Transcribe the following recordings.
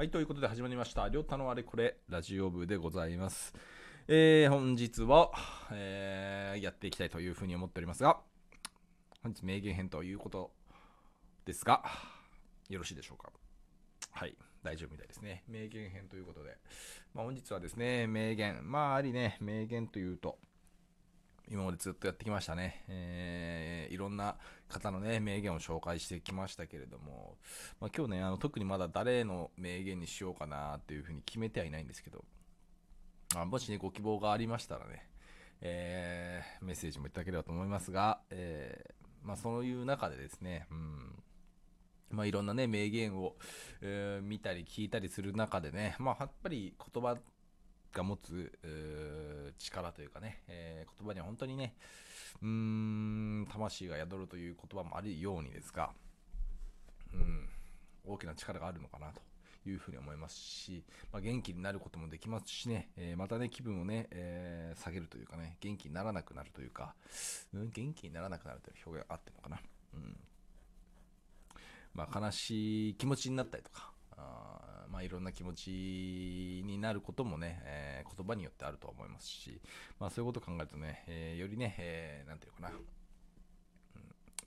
はい、ということで始まりました。りょうたのあれこれラジオ部でございます。えー、本日は、えーやっていきたいというふうに思っておりますが、本日名言編ということですが、よろしいでしょうか？はい、大丈夫みたいですね。名言編ということで、まあ、本日はですね、名言、まあ、ありね、名言というと、今までずっとやってきましたね。えーいろんな方のね、名言を紹介してきましたけれども、まあ、今日ね、あの特にまだ誰の名言にしようかなっていうふうに決めてはいないんですけど、あもしね、ご希望がありましたらね、えーメッセージもいただければと思いますが、えーまあ、そういう中でですね、うん、まあ、いろんなね、名言を、えー見たり聞いたりする中でね、まあ、やっぱり言葉が持つ力というかね、えー言葉には本当にね、うーん、魂が宿るという言葉もあるようにですが、うん、大きな力があるのかなというふうに思いますし、まあ、元気になることもできますしね、えーまたね、気分をね、えー下げるというかね、元気にならなくなるというか、うん、元気にならなくなるという表現があってるのかな。うんまあ、悲しい気持ちになったりとか、あまあ、いろんな気持ちになることもね、えー言葉によってあると思いますし、まあ、そういうことを考えるとね、えーよりね、えーなんていうかな、うん、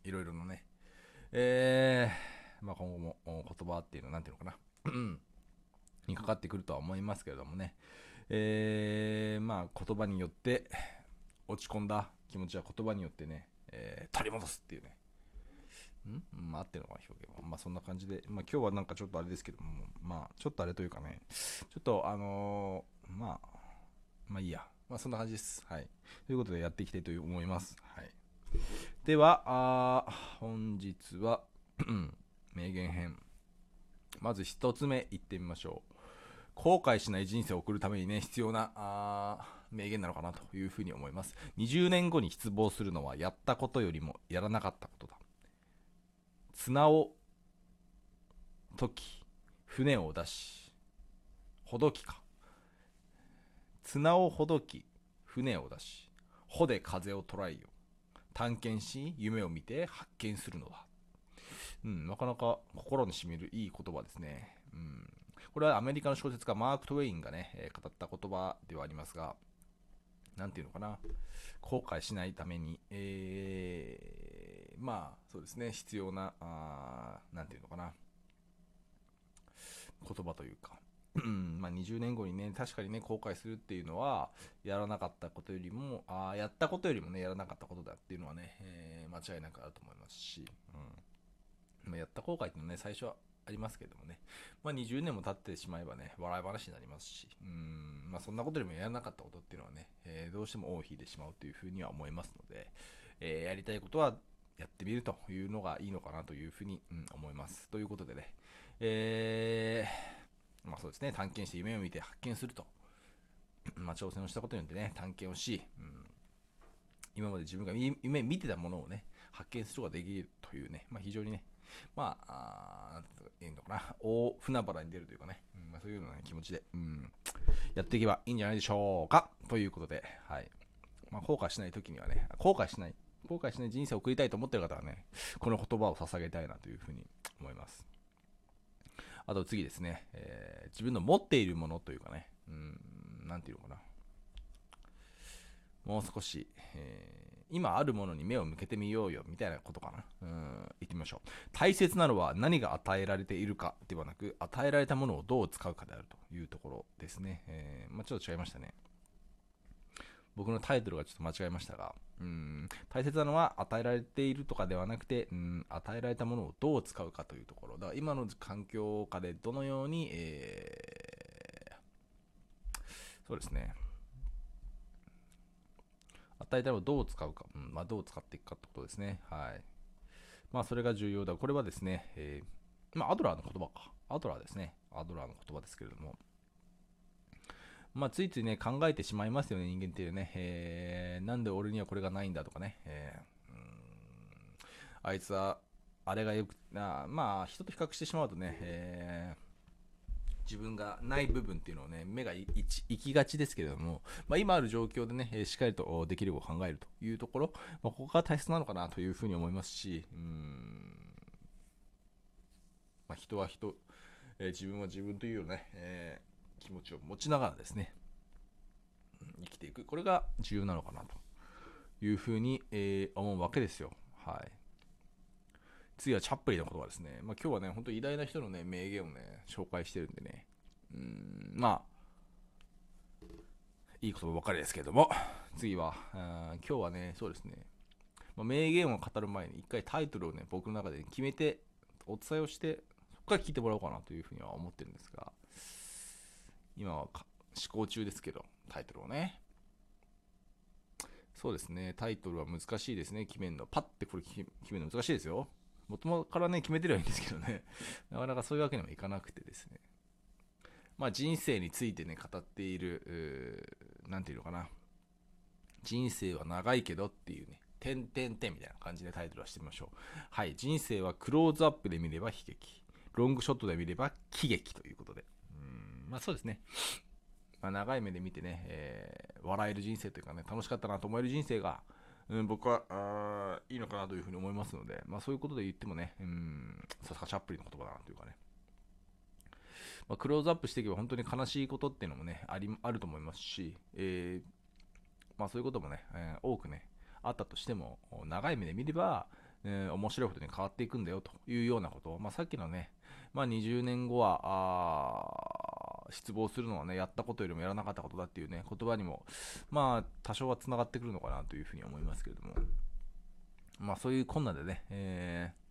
いろいろなね、えーまあ、今後も言葉っていうのは、なんていうのかな、にかかってくるとは思いますけれどもね、えーまあ、言葉によって落ち込んだ気持ちは言葉によってね、えー取り戻すっていうね、ん？まあ、合ってるのかな、表現は。まあ、そんな感じで、まあ、今日はなんかちょっとあれですけども、まあ、ちょっとあれというかね、ちょっとあのーまあ、まあいいや。まあ、そんな感じです。はい。ということで、やっていきたいと思います。はい。では、あ本日は、名言編。まず一つ目いってみましょう。後悔しない人生を送るためにね、必要なあ名言なのかなというふうに思います。20年後に失望するのは、やったことよりもやらなかったことだ。綱を解き、船を出し、ほどきか。綱をほどき、船を出し、帆で風を捉えよ。探検し、夢を見て発見するのだ。うん、なかなか心にしみるいい言葉ですね。うん、これはアメリカの小説家マーク・トウェインがね、え語った言葉ではありますが、なんていうのかな、後悔しないために、えーまあ、そうですね、必要な、あーなんていうのかな、言葉というか、ま、20年後にね、確かにね、後悔するっていうのは、やらなかったことよりも、あーやったことよりもね、やらなかったことだっていうのはね、えー間違いなくあると思いますし、うん。まあ、やった後悔っていうのはね、最初はありますけどもね、まあ、20年も経ってしまえばね、笑い話になりますし、うん。まあ、そんなことよりもやらなかったことっていうのはね、えーどうしても尾を引いてしまうというふうには思いますので、えーやりたいことはやってみるというのがいいのかなというふうに、うん思います。ということでね、えーまあそうですね、探検して夢を見て発見すると。まあ挑戦をしたことによってね、探検をし、うん今まで自分が夢見てたものをね、発見することができるというね、まあ非常にね、まあ、あなんて言うのかな、大船原に出るというかね、うんまあ、そういうような、気持ちで、うん、やっていけばいいんじゃないでしょうかということで、はい。まあ、後悔しない時にはね、後悔しない、後悔しない人生を送りたいと思ってる方はね、この言葉を捧げたいなというふうに思います。あと次ですね、えー自分の持っているものというかね、うん、なんていうのかな。もう少し、えー今あるものに目を向けてみようよみたいなことかな。うん、言ってみましょう。大切なのは何が与えられているかではなく、与えられたものをどう使うかであるというところですね。えーまあ、ちょっと違いましたね。僕のタイトルがちょっと間違えましたが、うん、大切なのは与えられているとかではなくて、うん、与えられたものをどう使うかというところ。だから今の環境下でどのように、えーそうですね。与えたものをどう使うか、うんまあ、どう使っていくかってことですね。はい。まあ、それが重要だ。これはですね、えーまあ、アドラーの言葉か。アドラーですね。アドラーの言葉ですけれども。まあ、ついついね、考えてしまいますよね、人間っていうね。えー。なんで俺にはこれがないんだとかね。えー。あいつは、あれがよく、あまあ、人と比較してしまうとね、えー。自分がない部分っていうのをね、目がいい行きがちですけれども、まあ、今ある状況でね、えーしっかりとできるを考えるというところ、まあ、ここが大切なのかなというふうに思いますし、うん、まあ、人は人、えー自分は自分というよね、えー。気持ちを持ちながらですね、生きていく。これが重要なのかなというふうに、えー思うわけですよ。はい。次はチャップリンの言葉ですね。まあ、今日はね、本当に偉大な人のね、名言をね、紹介してるんでね、うん、まあ、いい言葉ばかりですけども、次は、今日はね、そうですね、まあ、名言を語る前に一回タイトルをね、僕の中で決めて、お伝えをして、そこから聞いてもらおうかなというふうには思ってるんですが、今はか思考中ですけど、タイトルをね。そうですね、タイトルは難しいですね、決めるの。パッてこれ決めるの難しいですよ。元々からね、決めてればいいんですけどね、なかなかそういうわけにもいかなくてですね。まあ人生についてね、語っている、うーなんていうのかな。人生は長いけどっていうね、点点点みたいな感じでタイトルはしてみましょう。はい、人生はクローズアップで見れば悲劇、ロングショットで見れば喜劇ということで。まあそうですね。まあ、長い目で見てね、えー笑える人生というかね、楽しかったなと思える人生が、うん、僕はあいいのかなというふうに思いますので、まあ、そういうことで言ってもね、うん、さすがチャップリンの言葉だなというかね、まあ、クローズアップしていけば本当に悲しいことっていうのもね、ありあると思いますし、えーまあ、そういうこともね、えー多くね、あったとしても、長い目で見れば、えー面白いことに変わっていくんだよというようなことを、まあ、さっきのね、まあ、20年後は、あ失望するのはね、やったことよりもやらなかったことだっていうね、言葉にも、まあ、多少はつながってくるのかなというふうに思いますけれども、まあ、そういう困難でね、えー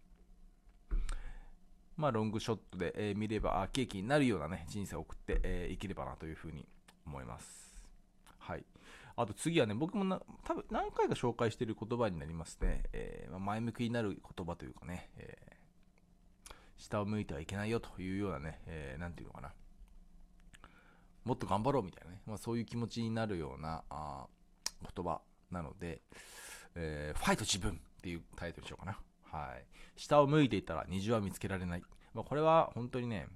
まあ、ロングショットで、え見れば、あケーキになるようなね、人生を送って、えー生きればなというふうに思います。はい。あと次はね、僕もな多分何回か紹介している言葉になりますね。えーま前向きになる言葉というかね、えー下を向いてはいけないよというようなね、えーなんていうのかな。もっと頑張ろうみたいなね、まあ、そういう気持ちになるようなあ言葉なので、えーファイト自分っていうタイトルにしようかな。はい。下を向いていたら虹は見つけられない。まあ、これは本当にね、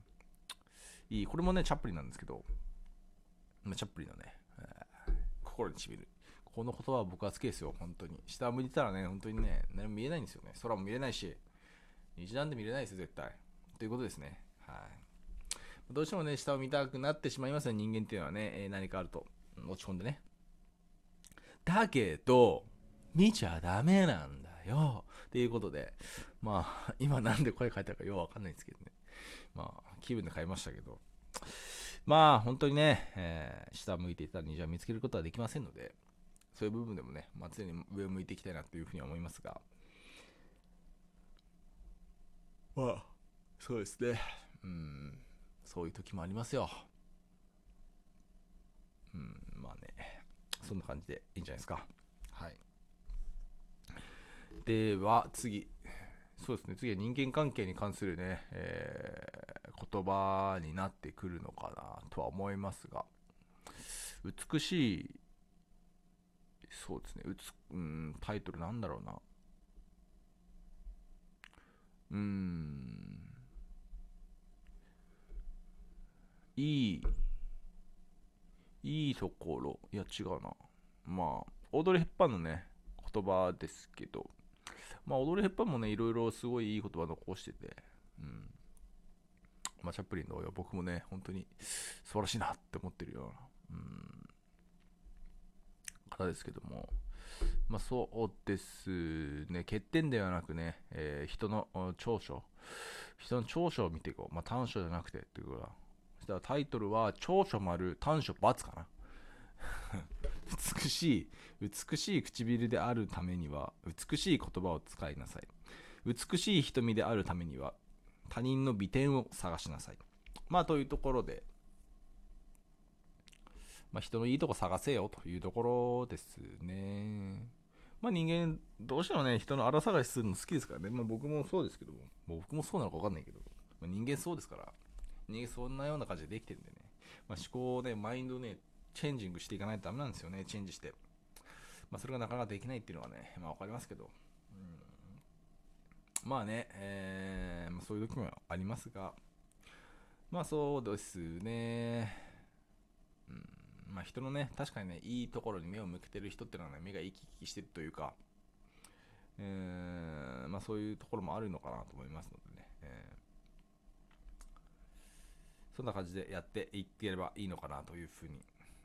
いい。これもね、チャップリンなんですけど、まあチャップリンのね、えー心にしみる。この言葉は僕は好きですよ、本当に。下を向いてたらね、本当にね、何も見えないんですよね。空も見れないし、虹なんて見れないですよ、絶対。ということですね。はい。どうしてもね、下を見たくなってしまいますね、人間っていうのはね、えー何かあると、うん落ち込んでね。だけど、見ちゃダメなんだよ。っていうことで、まあ、今なんで声変えたかようわかんないんですけどね。まあ、気分で変えましたけど。まあ、本当にね、えー下向いていたら虹は見つけることはできませんので、そういう部分でもね、まあ、常に上を向いていきたいなというふうには思いますが、まあ、そうですね。うん、そういう時もありますよ。うん、まあね、そんな感じでいいんじゃないですか。はい。では、次。そうですね、次は人間関係に関するね、えー言葉になってくるのかなとは思いますが、美しい、そうですね、うつうん、タイトルなんだろうな。うーん、いい、いいところ、いや違うな。まあ、オードリー・ヘッパーのね、言葉ですけど、まあ、オードリー・ヘッパーもね、いろいろすごいいい言葉残してて、うん。まあ、チャップリン同様、僕もね、本当に素晴らしいなって思ってるような、うん、方ですけども、まあ、そうですね、欠点ではなくね、えー人の長所、人の長所を見ていこう。まあ、短所じゃなくてっていうことだ。そしたらタイトルは、長所丸短所×かな。美しい、美しい唇であるためには、美しい言葉を使いなさい。美しい瞳であるためには、他人の美点を探しなさい。まあ、というところで、まあ、人のいいとこ探せよというところですね。まあ、人間、どうしてもね、人の荒探しするの好きですからね。まあ、僕もそうですけど、僕もそうなのか分かんないけど、まあ、人間そうですから、人間そんなような感じでできてるんでね、まあ、思考をね、マインドをね、チェンジングしていかないとダメなんですよね、チェンジして。まあ、それがなかなかできないっていうのはね、まあ、分かりますけど、うん、まあね、えーま、そういう時もありますが、まあそうですね、うん、まあ人のね、確かにね、いいところに目を向けてる人っていうのはね、目が生き生きしてるというか、えーまあそういうところもあるのかなと思いますのでね、えそんな感じでやっていければいいのかなというふうに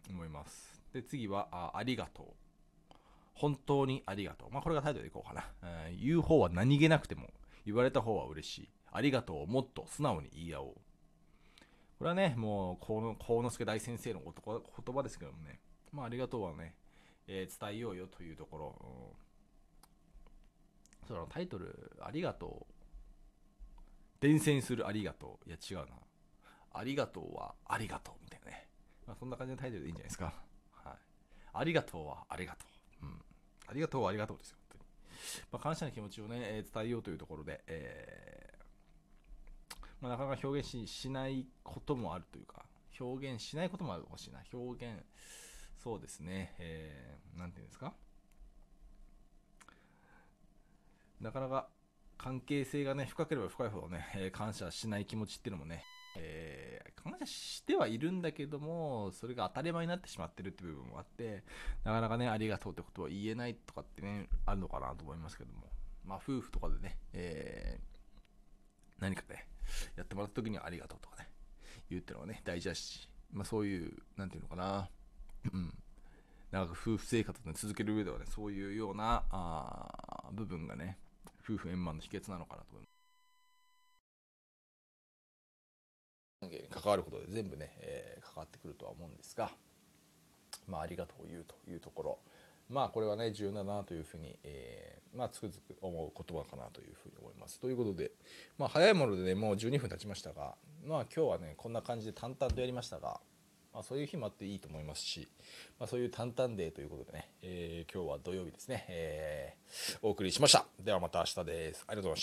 思います。で、次は、あありがとう。本当にありがとう。まあ、これがタイトルでいこうかな。う ん言う方は何気なくても、言われた方は嬉しい。ありがとうをもっと素直に言い合おう。これはね、もう、幸之助大先生の言葉言葉ですけどもね、まあ、ありがとうはね、えー伝えようよというところ、うんそのタイトル、ありがとう。伝染するありがとう。いや、違うな。ありがとうはありがとうみたいなね。まあ、そんな感じのタイトルでいいんじゃないですか。はい。ありがとうはありがとう。うん。ありがとうはありがとうですよ、本当に。まあ、感謝の気持ちをね、えー伝えようというところで、えーまあ、なかなか表現ししないこともあるというか、表現しないこともあるかもしれない。表現、そうですね、えー、なんていうんですか？なかなか関係性がね、深ければ深いほどね、えー感謝しない気持ちっていうのもね、えー感謝してはいるんだけども、それが当たり前になってしまってるって部分もあって、なかなかね、ありがとうってことは言えないとかってね、あるのかなと思いますけども、まあ、夫婦とかでね、えー何かね、やってもらった時にはありがとうとかね、言うってのはね、大事だし、まあ、そういう、なんていうのかな、うん、長く夫婦生活を、続ける上ではね、そういうようなあ部分がね、夫婦円満の秘訣なのかなと思います。関係に関わることで全部ね、えー関わってくるとは思うんですが、まあ、ありがとう言うというところ、まあ、これはね、重要だなというふうに、えーまあ、つくづく思う言葉かなというふうに思います。ということで、まあ、早いものでね、もう12分経ちましたが、まあ、今日はね、こんな感じで淡々とやりましたが、まあ、そういう日もあっていいと思いますし、まあ、そういう淡々デーということでね、えー今日は土曜日ですね、えーお送りしました。ではまた明日です。ありがとう。